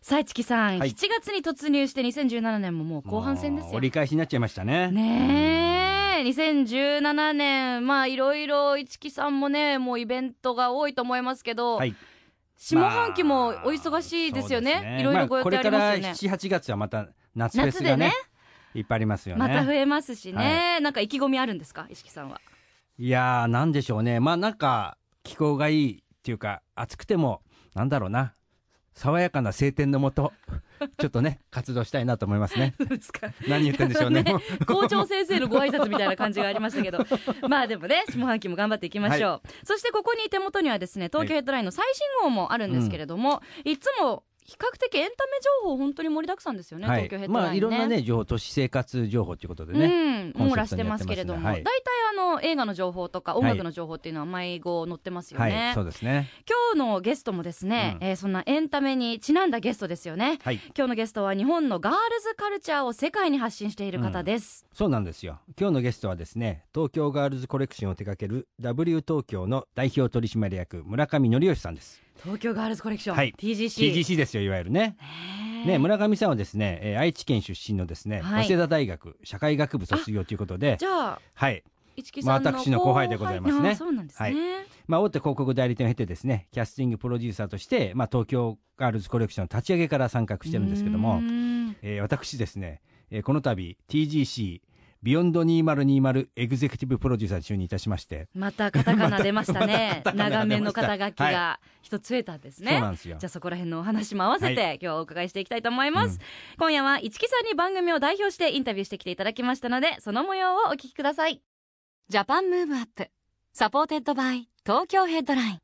さあ、市木さん、はい。7月に突入して2017年ももう後半戦ですよ。折。り返しになっちゃいましたね。ねえ、2017年、まあ、いろいろ市木さんもね、もうイベントが多いと思いますけど、はい。下半期もお忙しいですよね。まあいろいろご予定ありますよね。これから7、8月はまた夏フェスがね。ね。いっぱいありますよね。また増えますしね、なんか意気込みあるんですか、石木さんは。いやーなんでしょうね。まあなんか気候がいいっていうか暑くてもなんだろうな爽やかな晴天のもと ちょっとね活動したいなと思いますね。そうですか。何言ってんでしょうね。もう校長先生のご挨拶みたいな感じがありましたけど。まあでもね下半期も頑張っていきましょう、そしてここに手元にはですね東京ヘッドラインの最新号もあるんですけれども、い、つも比較的エンタメ情報本当に盛りだくさんですよね、はい。東京ヘッドラインね、まあいろんなね情報都市生活情報ということでね、うん、網羅してますけれども、やってますね大体あの映画の情報とか音楽の情報っていうのは毎号載ってますよね、はい。そうですね。今日のゲストもですね、うん。えーそんなエンタメにちなんだゲストですよね。はい。今日のゲストは日本のガールズカルチャーを世界に発信している方です、そうなんですよ。今日のゲストはですね東京ガールズコレクションを手掛ける W 東京の代表取締役村上則義さんです東京ガールズコレクション、はい。TGC, TGC ですよいわゆるね。ね村上さんはですね、えー愛知県出身のですね、はい。早稲田大学社会学部卒業ということでじゃあはい。まあ私の後輩でございますね。そうなんですね、はい。まあ、大手広告代理店を経てですねキャスティングプロデューサーとして、まあ、東京ガールズコレクションの立ち上げから参画してるんですけどうもー、ん。えー私ですね、えーこの度 TGC beyond 2020エグゼクティブプロデューサーに就任いたしまして、またカタカナ出ましたね。またカタカナ長めの肩書きが一つ増えたんですそうね、なんですよ。じゃあそこら辺のお話も合わせて、は今日はお伺いしていきたいと思います、うん。今夜は一木さんに番組を代表してインタビューしてきていただきましたのでその模様をお聞きください。JAPAN MOVE UP。supported by 東京ヘッドライン。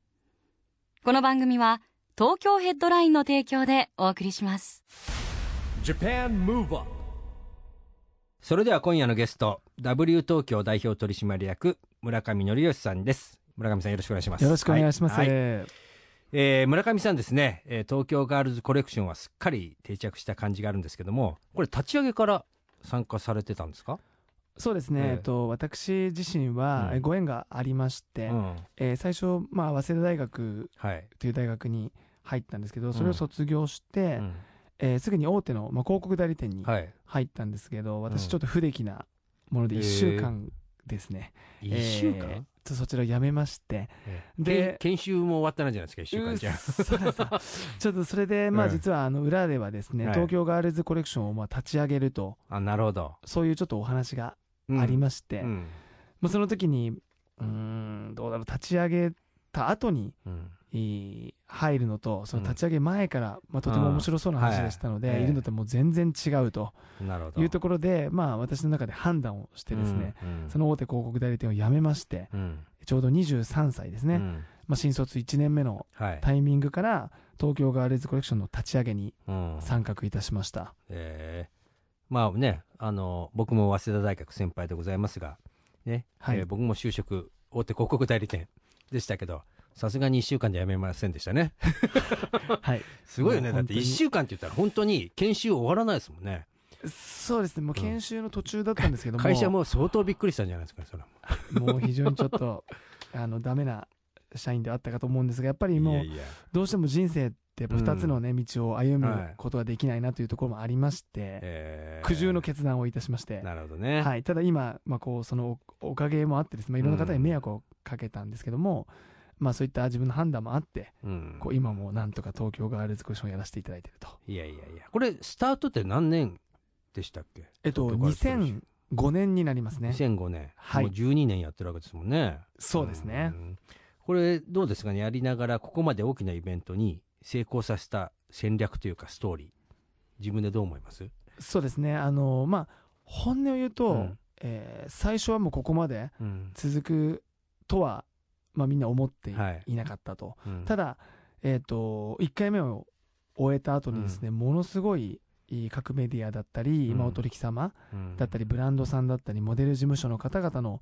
この番組は東京ヘッドラインの提供でお送りします。JAPAN MOVE UP それでは今夜のゲスト W 東京代表取締役村上則義さんです。村上さんよろしくお願いします。よろしくお願いします。はい。はい。えー村上さんですね、えー東京ガールズコレクションはすっかり定着した感じがあるんですけどもこれ立ち上げから参加されてたんですか、そうですね、えええっと、私自身はご縁がありまして、うん。えー最初、まあ、早稲田大学はい。という大学に入ったんですけど、それを卒業して、うんえーすぐに大手の、まあ、広告代理店にはい、入ったんですけど、うん。私ちょっと不出来なものでへえ1週間ですね、1週間、えーとそちらを辞めまして、でで研修も終わってないじゃないですか1週間じゃちょっとそれで、まあ、うん。実はあの裏ではですね、はい。東京ガールズコレクションをまあ立ち上げると、あなるほど、そういうちょっとお話がうんありまして、うん。もうその時にうーんどうだろう立ち上げた後にうん。えー入るのとその立ち上げ前から、まあ、とても面白そうな話でしたので、はい。い、るのともう全然違うと。いうところで、まあ、私の中で判断をしてですね、うん。うんその大手広告代理店を辞めましてうん。ちょうど23歳ですね、うん。まあ、新卒1年目のはい、タイミングから東京ガールズコレクションの立ち上げにうん。参画いたしました、え。ーまあねあの僕も早稲田大学先輩でございますが、ねはい。えー僕も就職大手広告代理店でしたけどさすがに1週間で辞めませんでしたね。はい、すごいよね。だってもう本当に。1週間って言ったら本当に研修終わらないですもんね。そうですね。もう研修の途中だったんですけども、会社も相当びっくりしたんじゃないですかそれももう非常にちょっとあのダメな社員であったかと思うんですがやっぱりもうどうしても人生ってやっぱ2つのね、道を歩はいむことはできないなというところもありまして、えー苦渋の決断をいたしまして、なるほどね、はい、ただ今、まあ、こうそのおおかげもあってですね、まあ、いろんな方に迷惑をかけたんですけども、まあ、そういった自分の判断もあってうん。こう今もなんとか東京ガールズコレクションをやらせていただいていると。いやいやいや。これスタートって何年でしたっけ？えっと、東京ガールズコレクション。2005年になりますね。2005年、はい。もう12年やってるわけですもんね。そうですね。ん。これどうですかね？やりながらここまで大きなイベントに成功させた戦略というかストーリー。自分でどう思います？そうですね。あの、まあ、本音を言うと、うん。えー最初はもうここまでうん。続くとは、まあ、みんな思ってい,、はい。なかったと。うん。ただ、えー、と1回目を終えた後にですね、ものすごいい各メディアだったり、うん。まあお取引様うん。だったりブランドさんだったりモデル事務所の方々の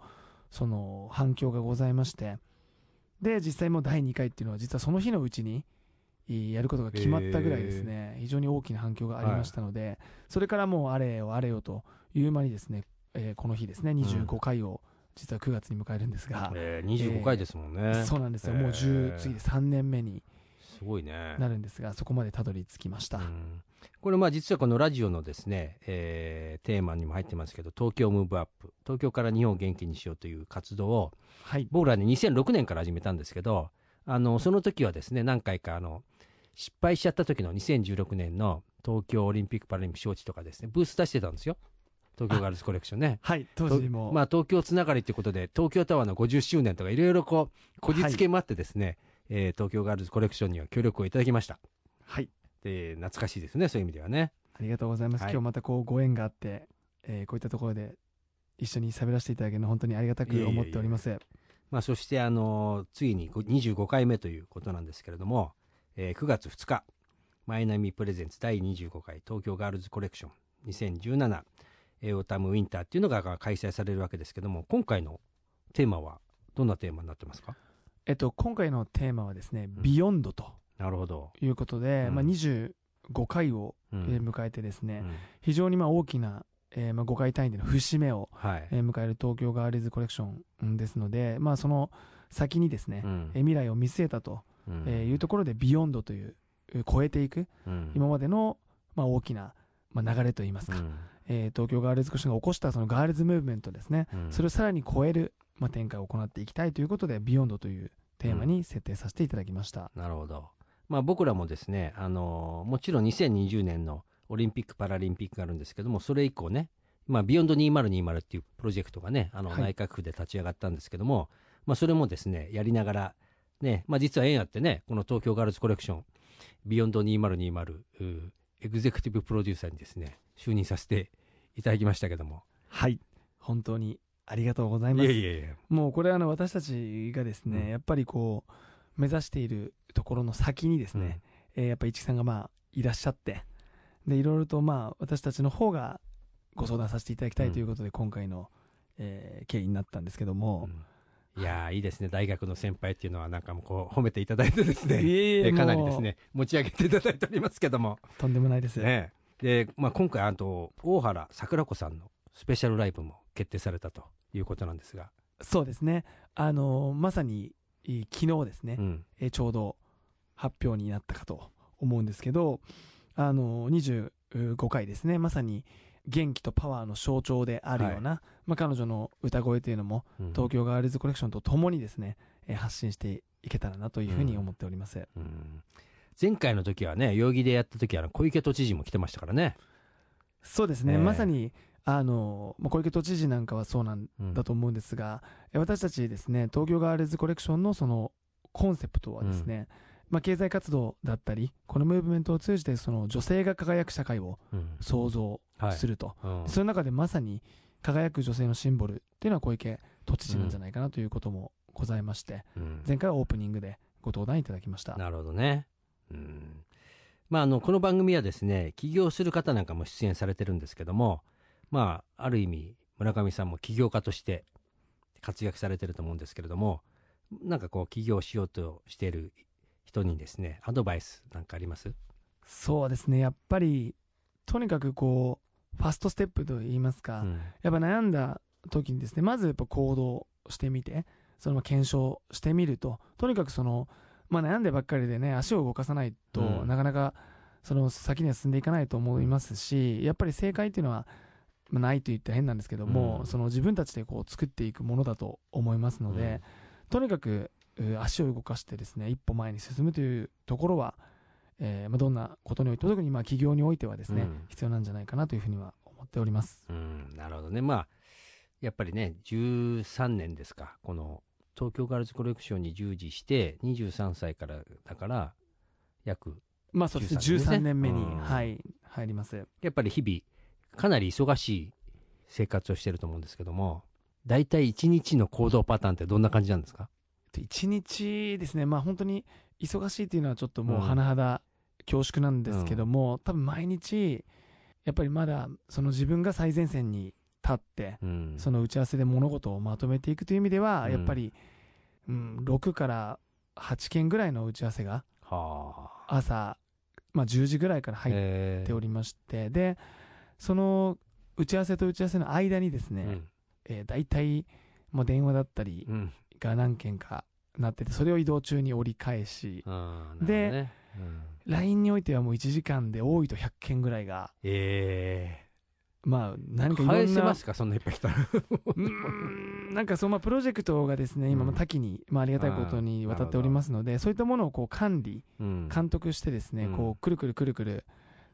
その反響がございましてで実際もう第2回っていうのは実はその日のうちにいやることが決まったぐらいですね非常に大きな反響がありましたので、それからもうあれよあれよという間にですね、えーこの日ですね25回を実は9月に迎えるんですが、えー、25回ですもんね、そうなんですよ。もうへ10ー次で3年目にすごいね。なるんですがそこまでたどり着きました、うん。これまあ実はこのラジオのですね、えーテーマにも入ってますけど東京ムーブアップ東京から日本を元気にしようという活動をはい。僕らね2006年から始めたんですけどあのその時はですね何回かあの失敗しちゃった時の2016年の東京オリンピック・パラリンピック招致とかですねブース出してたんですよ東京ガールズコレクションね。はい当時も、まあ、東京つながりということで東京タワーの50周年とかいろいろこうこじつけもあってですね、えー東京ガールズコレクションには協力をいただきました。はい。で懐かしいですねそういう意味ではね。ありがとうございます、はい。今日またこうご縁があって、えーこういったところで一緒に喋らせていただけるの本当にありがたく思っております。まあ、そして、あのついにご25回目ということなんですけれども、えー9月2日、マイナミプレゼンツ第25回東京ガールズコレクション2017、えーオータムウィンターっていうのが開催されるわけですけども、今回のテーマは、どんなテーマになってますか？えっと今回のテーマはですね、ん。ビヨンドとなるほど。いうことで、うん。まあ、25回を、迎えてですね、うん。非常にまあ大きな、えーまあ、5回単位での節目を、はい。えー迎える東京ガールズコレクションですので、まあ、その先にですね、うん。えー未来を見据えたと、うん。えーいうところで Beyond というえー超えていくうん。今までの、まあ、大きな、まあ、流れといいますか、うんえー東京ガールズコレクションが起こしたそのガールズムーブメントですね、うんそれをさらに超える、まあ、展開を行っていきたいということで、 Beyond というテーマに設定させていただきました。なるほど。まあ僕らもですね、あのーもちろん2020年のオリンピック・パラリンピックがあるんですけども、それ以降ね、まあ Beyond 2020っていうプロジェクトがね、あのはい内閣府で立ち上がったんですけども、まあそれもですね、やりながら、ね、まあ実は縁あってね、この東京ガールズコレクション、ビヨンド2020、うーエグゼクティブプロデューサーにですね、就任させていただきましたけども。はい。本当にありがとうございます。いやいや。もうこれあの私たちがですね、うんやっぱりこう、目指しているところの先にですね、えーやっぱ市木さんがまあいらっしゃって、で、いろいろとまあ私たちの方がご相談させていただきたいということで、今回の、えー経緯になったんですけども、いやーいいですね大学の先輩っていうのはなんかもうこう褒めていただいてですねいえいええかなりですね持ち上げていただいておりますけどもとんでもないです。ねで、まあ、今回あと大原桜子さんのスペシャルライブも決定されたということなんですが、そうですね。あのーまさに、いい昨日ですね、うん。えーちょうど発表になったかと思うんですけど、あのー25回ですね、まさに元気とパワーの象徴であるような、まあ、彼女の歌声というのも、うん。東京ガールズコレクションとともにですね、えー発信していけたらなというふうに思っております。うん前回の時はね代々木でやった時はあの小池都知事も来てましたからね、そうですね、ええ。まさに、あのーまあ、小池都知事なんかはそうなんうんだと思うんですが、え私たちですね、東京ガールズコレクションのそのコンセプトはですね、まあ、経済活動だったり、このムーブメントを通じてその女性が輝く社会をうん。創造はい。すると、うん。その中でまさに輝く女性のシンボルっていうのは小池都知事なんじゃないかなということもございまして、うん。前回はオープニングでご登壇いただきました。なるほどね。うん。まあ、あの、この番組はですね、起業する方なんかも出演されてるんですけども、まあ、ある意味、村上さんも起業家として活躍されてると思うんですけれども、なんかこう、起業しようとしている人にですね、アドバイスなんかあります？そうですね、やっぱり、とにかくこう、ファストステップといいますか、うん。やっぱ悩んだ時にですね、まずやっぱ行動してみて、その検証してみると、とにかくその、まあ悩んでばっかりでね、足を動かさないと、うん。なかなかその先には進んでいかないと思いますし、やっぱり正解っていうのは、まあないと言ったら変なんですけども、うん。その自分たちでこう作っていくものだと思いますので、とにかくう足を動かしてですね、一歩前に進むというところは、えーまあ、どんなことにおいて、特にまあ企業においてはですね、うん。必要なんじゃないかなというふうには思っております。うん、なるほどね。まあ、やっぱりね、13年ですか、この東京ガールズコレクションに従事して、23歳からだから、約まあそうですね、13 13年目に、うん。はい、入ります。やっぱり日々、かなり忙しい生活をしてると思うんですけども、大体一日の行動パターンってどんな感じなんですか？で一日ですね、まあ本当に忙しいっていうのはちょっともううん。甚だ恐縮なんですけども、多分毎日、やっぱりまだその自分が最前線に立って、うん。その打ち合わせで物事をまとめていくという意味では、うん。やっぱり、うん、6から8件ぐらいの打ち合わせがはあ。朝、まあ、10時ぐらいから入っておりまして、でその打ち合わせと打ち合わせの間にですね、うん。えー大体もう電話だったりうん。が何件かなっててそれを移動中に折り返しでうん。LINE においてはもう1時間で多いと100件ぐらいがえまあえ何かいろんな返せますかそんないっぱい来たら。なんかそう、まあ、プロジェクトがですね、今うん。も多岐に、まあ、ありがたいことにあー渡っておりますので、そういったものをこう管理、うん。監督してですね、うん。こうくるくるくるくる、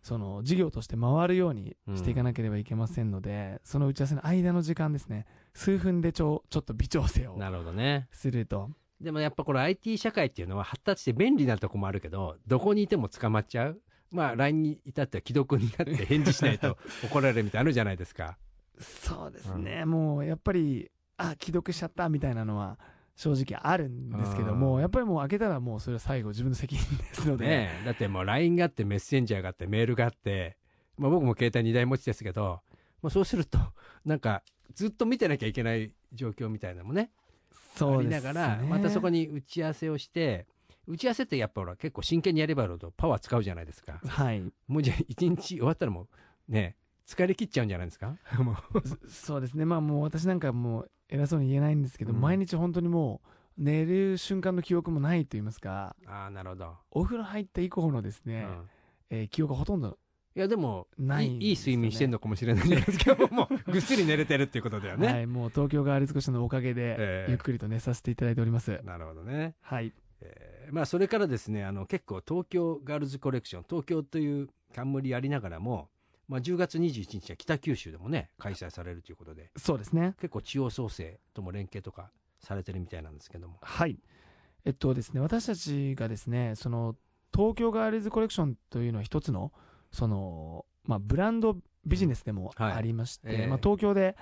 その事業として回るようにしていかなければいけませんので、その打ち合わせの間の時間ですね、数分でちょちょっと微調整をなるほどね。すると。でもやっぱこれ IT 社会っていうのは発達して便利なとこもあるけどどこにいても捕まっちゃうまあ LINE に至っては既読になって返事しないと 怒られるみたいなのあるじゃないですか。そうですね、もうやっぱり、あ既読しちゃったみたいなのは正直あるんですけどうも、んやっぱりもう開けたらもうそれは最後自分の責任ですので、ねえ。だってもう LINE があってメッセンジャーがあってメールがあって、まあ、僕も携帯2台持ちですけど、まあ、そうするとなんかずっと見てなきゃいけない状況みたいなのもねありそうですね。ながら、またそこに打ち合わせをして打ち合わせってやっぱほら結構真剣にやればやるほどパワー使うじゃないですか。はい、もうじゃあ一日終わったらもうね疲れ切っちゃうんじゃないですか？もうそそうですね、まあもう私なんかもう偉そうに言えないんですけど、うん。毎日本当にもう寝る瞬間の記憶もないと言いますか、ああなるほど、お風呂入った以降のですね、うん。えー記憶がほとんど、いやでもないんいい睡眠してんのかもしれないじゃないですか もうぐっすり寝れてるっていうことだよね、はい、もう東京ガールズコシのおかげで、ええ。ゆっくりと寝させていただいております。なるほどね。はい、えーまあそれからですねあの結構東京ガールズコレクション東京という冠ありながらも、まあ、10月21日は北九州でもね開催されるということでそうですね。結構地方創生とも連携とかされてるみたいなんですけどもはい。えっとですね、私たちがですね、その、東京ガールズコレクションというのは一つの、その、まあ、ブランドビジネスでもはいありまして、ええまあ、東京で、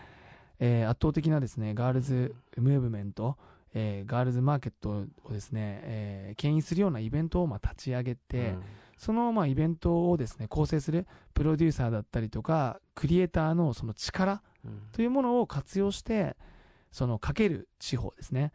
えー圧倒的なですね、ガールズムーブメント、えーガールズマーケットをですね、えー牽引するようなイベントをまあ立ち上げて、うん。そのまあイベントをですね、構成するプロデューサーだったりとか、クリエイターのその力うん。というものを活用して、そのかける地方ですね。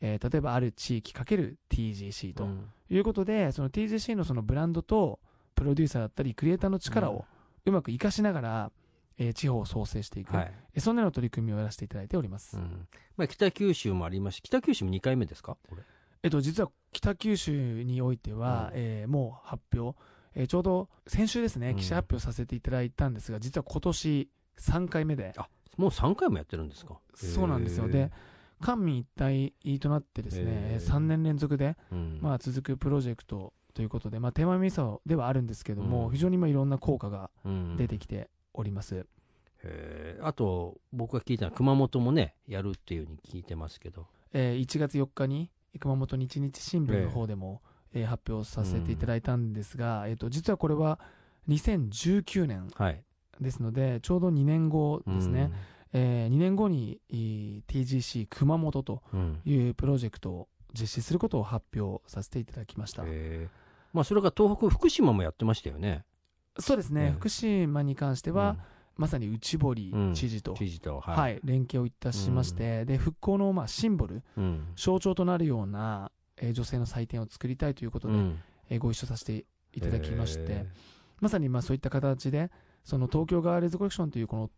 えー例えばある地域かける TGC とうん。いうことで、その TGC のそのブランドとプロデューサーだったりクリエイターの力をうまく活かしながら、えー地方を創生していく、はい。えーそんなような取り組みをやらせていただいております。うん。まあ、北九州もありまして北九州も2回目ですか？これ。えっと、実は北九州においては、うん。えーもう発表、えーちょうど先週ですね、うん。記者発表させていただいたんですが、実は今年3回目で、あもう3回もやってるんですか？そうなんですよ。で、官民一体となってですね、へー。3年連続で、うん。まあ、続くプロジェクトということで、まあ、手前味噌ではあるんですけども、うん。非常にまあいろんな効果がうん。出てきております。あと僕が聞いたのは熊本もねやるっていうふうに聞いてますけど。えー1月4日に熊本日日新聞の方でも、えー。発表させていただいたんですが、えー、と実はこれは2019年はい。ですのでちょうど2年後ですね、え2年後にえー TGC 熊本とうんうん。いうプロジェクトを実施することを発表させていただきました。へー。まあそれが東北福島もやってましたよねそうですね、ね福島に関しては、まさに内堀知事と、うん知事とはい。連携をいたしまして、で復興のまあシンボル、うん。象徴となるような、えー女性の祭典を作りたいということで、うん。えーご一緒させていただきまして、へまさにまあそういった形で、その東京ガールズコレクションというこの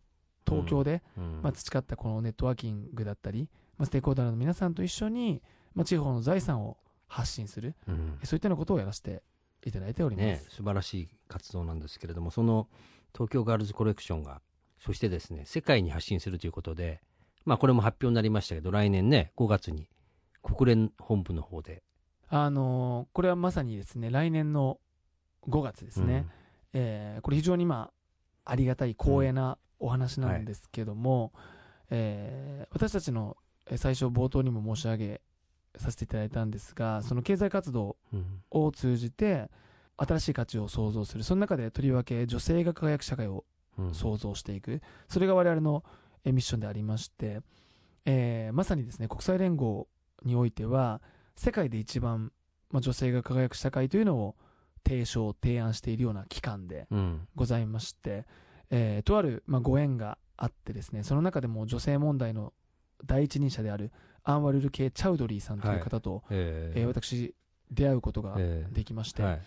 東京で、まあ、培ったこのネットワーキングだったり、まあ、ステークホルダーの皆さんと一緒に、まあ、地方の財産を発信する、うん。そういったようなことをやらせていただいております。ね、素晴らしい活動なんですけれどもその東京ガールズコレクションがそしてですね世界に発信するということで、まあ、これも発表になりましたけど来年ね5月に国連本部の方で。あのーこれはまさにですね、来年の5月ですね、えーこれ非常にまあありがたい光栄なお話なんですけども、えー私たちのえー最初冒頭にも申し上げさせていただいたんですがその経済活動うん。を通じて新しい価値を創造する。その中でとりわけ女性が輝く社会をうん。創造していく。それが我々のえーミッションでありまして、えーまさにですね国際連合においては世界で一番、まあ、女性が輝く社会というのを提唱提案しているような機関でうん。ございまして、えーとある、まあ、ご縁があってですねその中でも女性問題の第一人者であるアンワルル・ケイ・チャウドリーさんという方と、ええー私出会うことがえできまして、はい。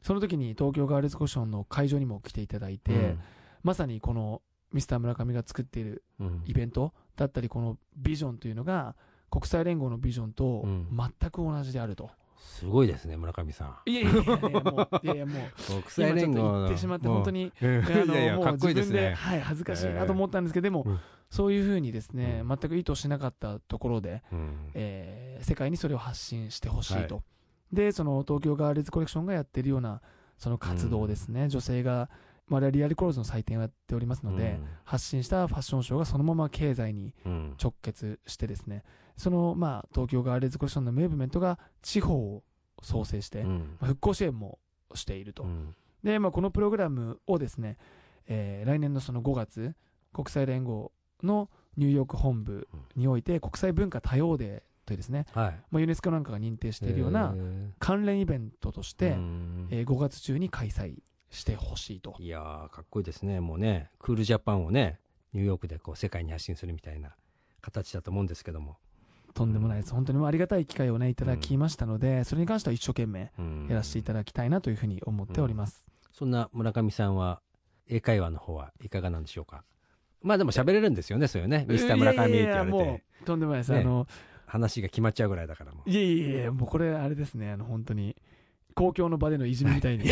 その時に東京ガールズコションの会場にも来ていただいて、うん。まさにこのミスター村上が作っているうん。イベントだったりこのビジョンというのが国際連合のビジョンとうん。全く同じであると、すごいですね村上さん。いやいやいやもういやいやもう 国際連合の言ってしまって本当にあの もう自分で、ね。はい、恥ずかしいなと思ったんですけど、でも、うん。そういうふうにですね、うん。全く意図しなかったところで、うん。えー世界にそれを発信してほしいと、はでその東京ガールズコレクションがやってるようなその活動ですね、女性が、我々リアルコローズの祭典をやっておりますので、発信したファッションショーがそのまま経済にうん。直結してですねその、まあ、東京ガールズコレクションのムーブメントが地方を創生して、まうん。あ復興支援もしていると、うん。で、まあ、このプログラムをですね、えー来年のその5月国際連合のニューヨーク本部において国際文化多様デーというですね、はい。まあ、ユネスコなんかが認定しているようなえ関連イベントとしーて、うん。えー5月中に開催してほしいと。いやーかっこいいですね。もうねクールジャパンをねニューヨークでこう世界に発信するみたいな形だと思うんですけども、とんでもないです。本当にもうありがたい機会をねいただきましたので、それに関しては一生懸命うん。やらせていただきたいなというふうに思っております、そんな村上さんは英会話の方はいかがなんでしょうか？まあでも喋れるんですよねそういうねミスター村上って言われいやいやいやもてうとんでもないです、ね。あの話が決まっちゃうぐらいだからもう。いやいやいやもうこれあれですね。あの本当に公共の場でのいじめみたいに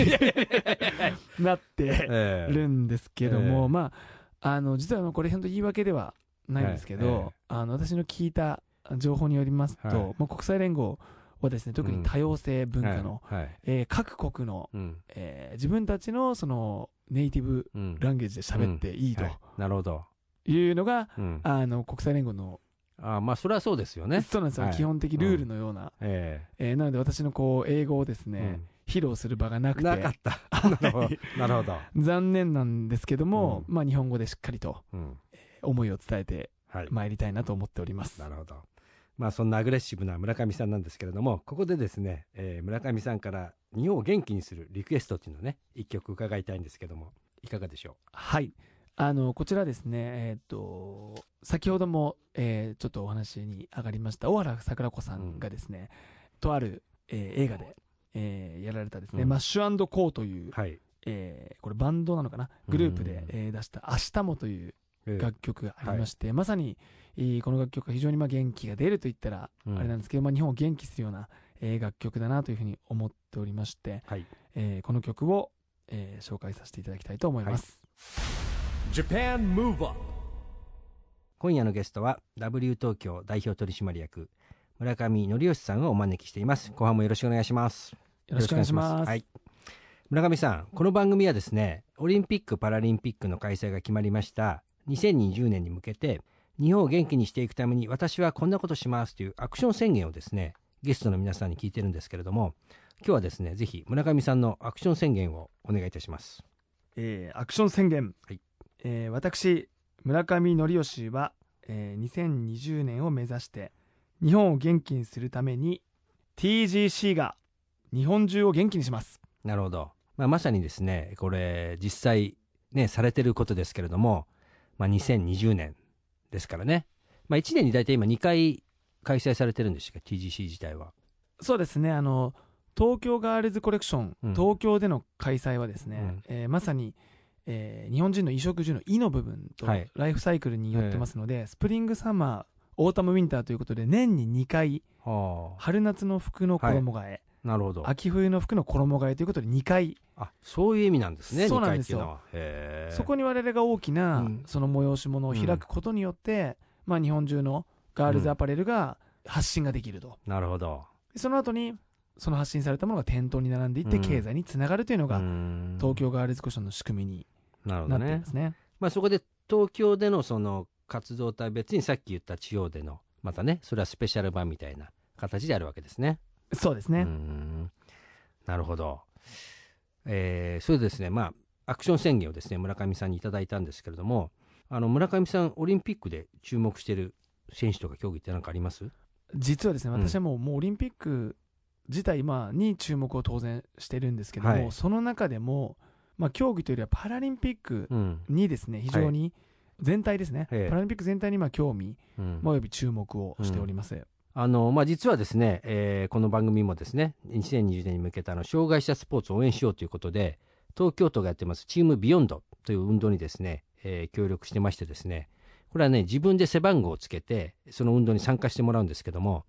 なってええるんですけどえも、えまああの実はこれ本当言い訳ではないんですけど、はい。ええ。あの私の聞いた情報によりますと、はい。まあ、国際連合はですね特に多様性文化の、はい。はい。えー各国の、うん。えー自分たちのそのネイティブうん。ランゲージで喋っていいとはい。なるほど、いうのが、うん、あの国際連合の、あまあそれはそうですよね。そうなんですよ、はい。基本的ルールのような、ええ。ーなので私のこう英語をですえね、披露する場がなくて。なかった。なるほどなるほど、残念なんですけども、うまあ、日本語でしっかりとうん。思いを伝えてはい。まいりたいなと思っております。なるほど。まあそんなアグレッシブな村上さんなんですけれども、ここでですね、えー村上さんから日本を元気にするリクエストっていうのをね、一曲伺いたいんですけども、いかがでしょはい。あの、こちらですね、えーっと、先ほども、えーちょっとお話に上がりました、小原桜子さんがですね、とある、えー映画で、えーやられたですね、うんマッシュコーという、う。はい。えーこれバンドなのかな？グループで、うんえー出した明日もというえー楽曲がありまして、まさに、えーこの楽曲が非常にまあ元気が出ると言ったら、うんあれなんですけど、まあ、日本を元気するような、えー楽曲だなというふうに思っておりまして、はい。えーこの曲を、えー紹介させていただきたいと思います。Japan Move Up 今夜のゲストは W 東京代表取締役村上則義さんをお招きしています。後半もよろしくお願いします。よろしくお願いします。はい。村上さん、この番組はですね、オリンピック・パラリンピックの開催が決まりました2020年に向けて、日本を元気にしていくために私はこんなことしますというアクション宣言をですね、ゲストの皆さんに聞いてるんですけれども、今日はですね、ぜひ村上さんのアクション宣言をお願いいたします。えーアクション宣言、はいえー私村上則義は、えー2020年を目指して日本を元気にするために TGC が日本中を元気にしますなるほど。まあ、まさにですね、これ、実際、ね、されてることですけれども、まあ、2020年ですからね。まあ、1年に大体今2回開催されてるんですか、TGC 自体は。そうですね。あの東京ガールズコレクション、うん。東京での開催はですね、うん。えーまさに、えー日本人の衣食住の「衣」の部分とはい。ライフサイクルによってますので、スプリングサマーオータムウィンターということで年に2回は春夏の服の衣替え、あ、なるほど。秋冬の服の衣替えということで2回。あ、そういう意味なんですね、2そうなんですよ。そこに我々が大きな、うん。その催し物を開くことによって、まあ、日本中のガールズアパレルが発信ができると、なるほど。その後にその発信されたものが店頭に並んでいってうん。経済につながるというのが、東東京ガールズコションの仕組みになっていますね。まあ、そこで東京でのその活動とは別にさっき言った地方での、またね、それはスペシャル版みたいな形であるわけですね。そうですね、なるほど。えーそれでですね、まあ、アクション宣言をですね、村上さんにいただいたんですけれども、あの、村上さん、オリンピックで注目している選手とか競技って何かあります？実はですねうん。私はもう,、もうオリンピック自体、まあ、に注目を当然してるんですけども、はい。その中でもまあ、競技というよりはパラリンピックうん。にですね、非常に全体ですね、ええ。パラリンピック全体にまあ興味、うん。まあおよび注目をしております。あの、まあ、実はですね、えーこの番組もですね、2020年に向けたあの障害者スポーツを応援しようということで、東京都がやってますチームビヨンドという運動にですね、えー協力してましてですね、これはね、自分で背番号をつけて、その運動に参加してもらうんですけども、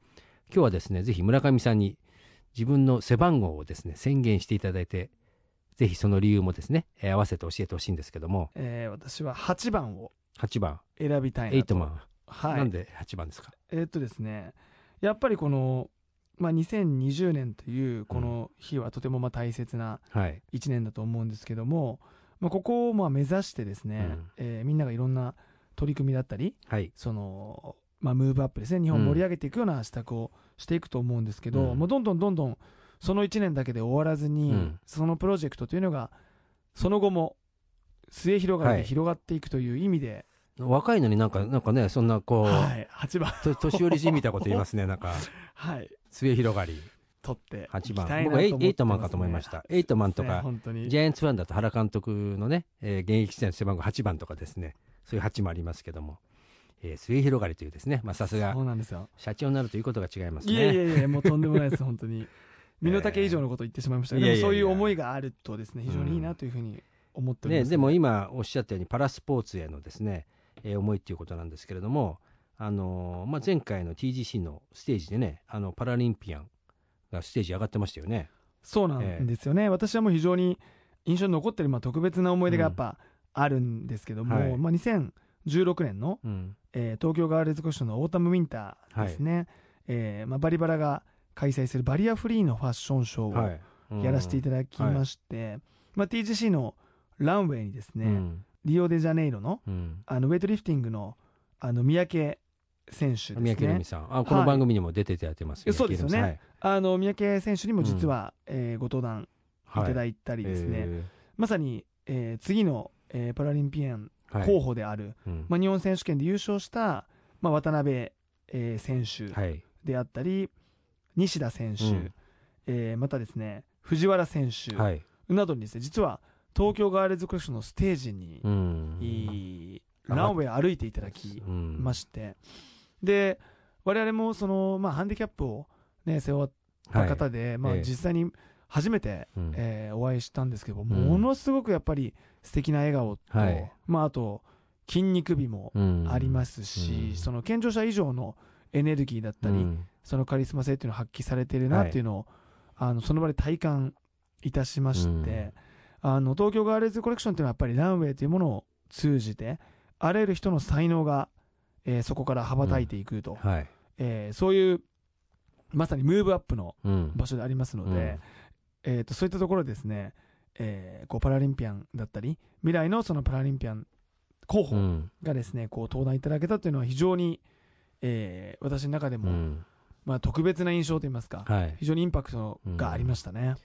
今日はですね、ぜひ村上さんに自分の背番号をですね、宣言していただいて、ぜひその理由もですね、えー合わせて教えてほしいんですけども、えー私は8番を8番、選びたいなと。エイトマン、はい。なんで8番ですか？えーっとですね、やっぱりこの、まあ、2020年というこの日はとてもまあ大切なはい。1年だと思うんですけども、まあ、ここをまあ目指してですね、うん。えーみんながいろんな取り組みだったり、はい。その、まあ、ムーブアップですね、日本を盛り上げていくような施策をしていくと思うんですけど、うん。もうどんどんどんどんその1年だけで終わらずに、うん。そのプロジェクトというのが、その後も末広がりはい。で広がっていくという意味で、若いのになんか、なんかね、そんなこう、はい、8番、と年寄りじみたこと言いますね、なんか、はい、末広がり、取って8いき番。僕はエイトマンかと思いました、エイトマンとねか、ジャイアンツファンだと原監督のね、えー現役時代の背番号8番とかですね、そういう8もありますけども、えー末広がりというですね、まあ、さすがそうなんですよ。社長になるということが違いますね。いやいやいや、もうとんでもないです、本当に。身の丈以上のことを言ってしまいました。けど、そういう思いがあるとですね、非常にいいなというふうに思っております、ね、でも今おっしゃったようにパラスポーツへのですね、えー思いっていうことなんですけれども、あのーまあ、前回の TGC のステージでねあのパラリンピアンがステージ上がってましたよね。そうなんですよね、私はもう非常に印象に残ってる、まあ、特別な思い出がやっぱあるんですけども、うんはい。まあ、2016年の、うん。えー東京ガールズコッションのオータムウィンターですね、えーまあ、バリバラが開催するバリアフリーのファッションショーをはい。やらせていただきまして、まあ、TGC のランウェイにですね、うんリオデジャネイロのうん。あのウェイトリフティングのあの三宅選手ですね。三宅留美さん。あこの番組にも出ていただいてます、えそうですよね。三宅あの三宅選手にも実は、えーご登壇い。ただいいたりですね、えまさに、えー次の、えーパラリンピアンーはい。候補である、うん。まあ、日本選手権で優勝した、まあ、渡辺、えー選手はい。であったり、西田選手、うん。えーまたですね藤原選手はい。などにですね実は東京ガールズコレクションのステージに、うん。いいうんランウェイ歩いていただきうんまして、で我々もその、まあ、ハンディキャップを、ね、背負った方で、まあ、ええ。実際に初めて、うん。えーお会いしたんですけど、ん。ものすごくやっぱり素敵な笑顔と、はい。まあ、あと筋肉美もうん。ありますし、うん。その健常者以上のエネルギーだったり、うん。そのカリスマ性っていうのを発揮されているなっていうのを、あのその場で体感いたしまして、あの東京ガールズコレクションっていうのはやっぱりランウェイというものを通じてあらゆる人の才能が、えーそこから羽ばたいていくと、はい。えーそういうまさにムーブアップのうん。場所でありますので、えー、とそういったところでですね、えーこうパラリンピアンだったり未来のそのパラリンピアン候補うん。がですね、こう登壇いただけたというのは非常に、えー私の中でも、うん。まあ、特別な印象といいますか、はい。非常にインパクトがありましたね。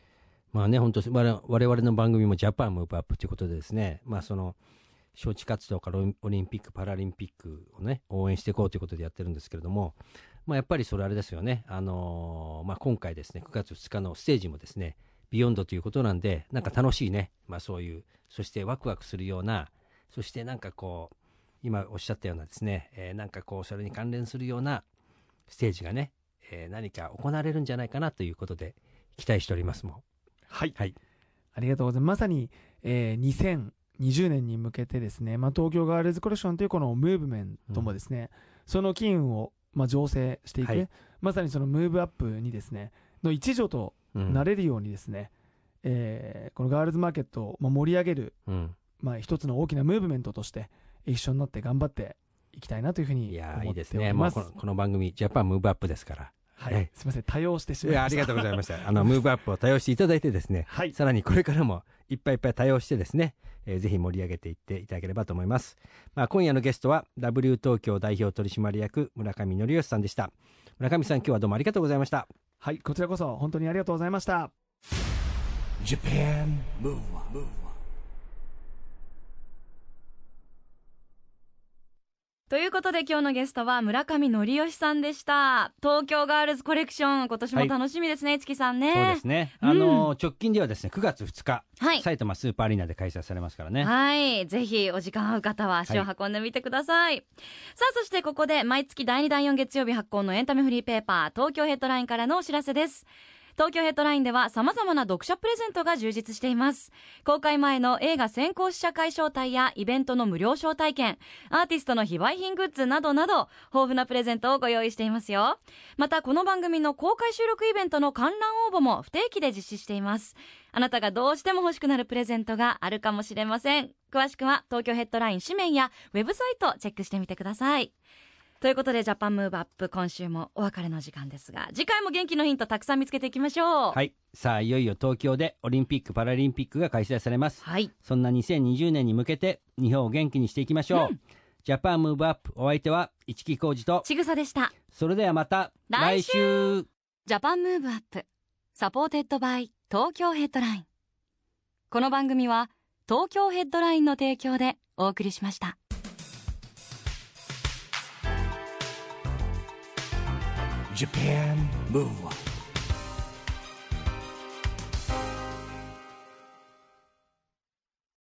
まあね、本当我、我々の番組もジャパンムーブアップということでですね、まあその、招致活動からオリンピック・パラリンピックをね、応援していこうということでやってるんですけれども、まあやっぱりそれあれですよね、あのーまあ今回ですね、9月2日のステージもですね、ビヨンドということなんで、なんか楽しいね、まあそういう、そしてワクワクするような、そしてなんかこう、今おっしゃったようなですね、えーなんかこう、それに関連するようなステージがね、えー何か行われるんじゃないかなということで、期待しております。もん。はい、はい。ありがとうございます。まさに、えー2020年に向けてですね、まあ、東京ガールズコレクションというこのムーブメントもですね、その機運を、まあ、醸成していく、はいまさにそのムーブアップにですね、の一助とうんなれるようにですね、えーこのガールズマーケットをまあ盛り上げる、うんまあ、一つの大きなムーブメントとして一緒になって頑張っていきたいなというふういに思ってですね。もおります。うこのこの番組、ジャパンムーブアップですから。はい、はいすみません、多用してしまいました。りがとうございました。あの、ムーブアップを多用していただいてですね、はい、さらにこれからもいっぱいいっぱい多用してですね、えーぜひ盛り上げていっていただければと思います。まあ、今夜のゲストは、W 東京代表取締役、村上則義さんでした。村上さん、今日はどうもありがとうございました。はい、こちらこそ本当にありがとうございました。Japan Move Up, ということで今日のゲストは村上則義さんでした東京ガールズコレクション今年も楽しみですね、月さんねそうですね。うんあの、直近ではですね、9月2日、はい埼玉スーパーアリーナで開催されますからね。はい。ぜひ、お時間合う方は足を運んでみてください。さあ、そしてここで、毎月第2、第4月曜日発行のエンタメフリーペーパー、東京ヘッドラインからのお知らせです。東京ヘッドラインでは様々な読者プレゼントが充実しています。公開前の映画先行試写会招待やイベントの無料招待券、アーティストの非売品グッズなどなど、豊富なプレゼントをご用意していますよ。また、この番組の公開収録イベントの観覧応募も不定期で実施しています。あなたがどうしても欲しくなるプレゼントがあるかもしれません。詳しくは東京ヘッドライン紙面やウェブサイトチェックしてみてください。ということで、ジャパンムーブアップ、今週もお別れの時間ですが、次回も元気のヒントたくさん見つけていきましょう。はい。さあ、いよいよ東京でオリンピック・パラリンピックが開催されます。はい。そんな2020年に向けて、日本を元気にしていきましょう。ジャパンムーブアップ、お相手は市木浩二と、ちぐさでした。それではまた来週週 JAPAN MOVE UP、supported by 東京ヘッドライン。この番組は東京ヘッドラインの提供でお送りしました。Japan Move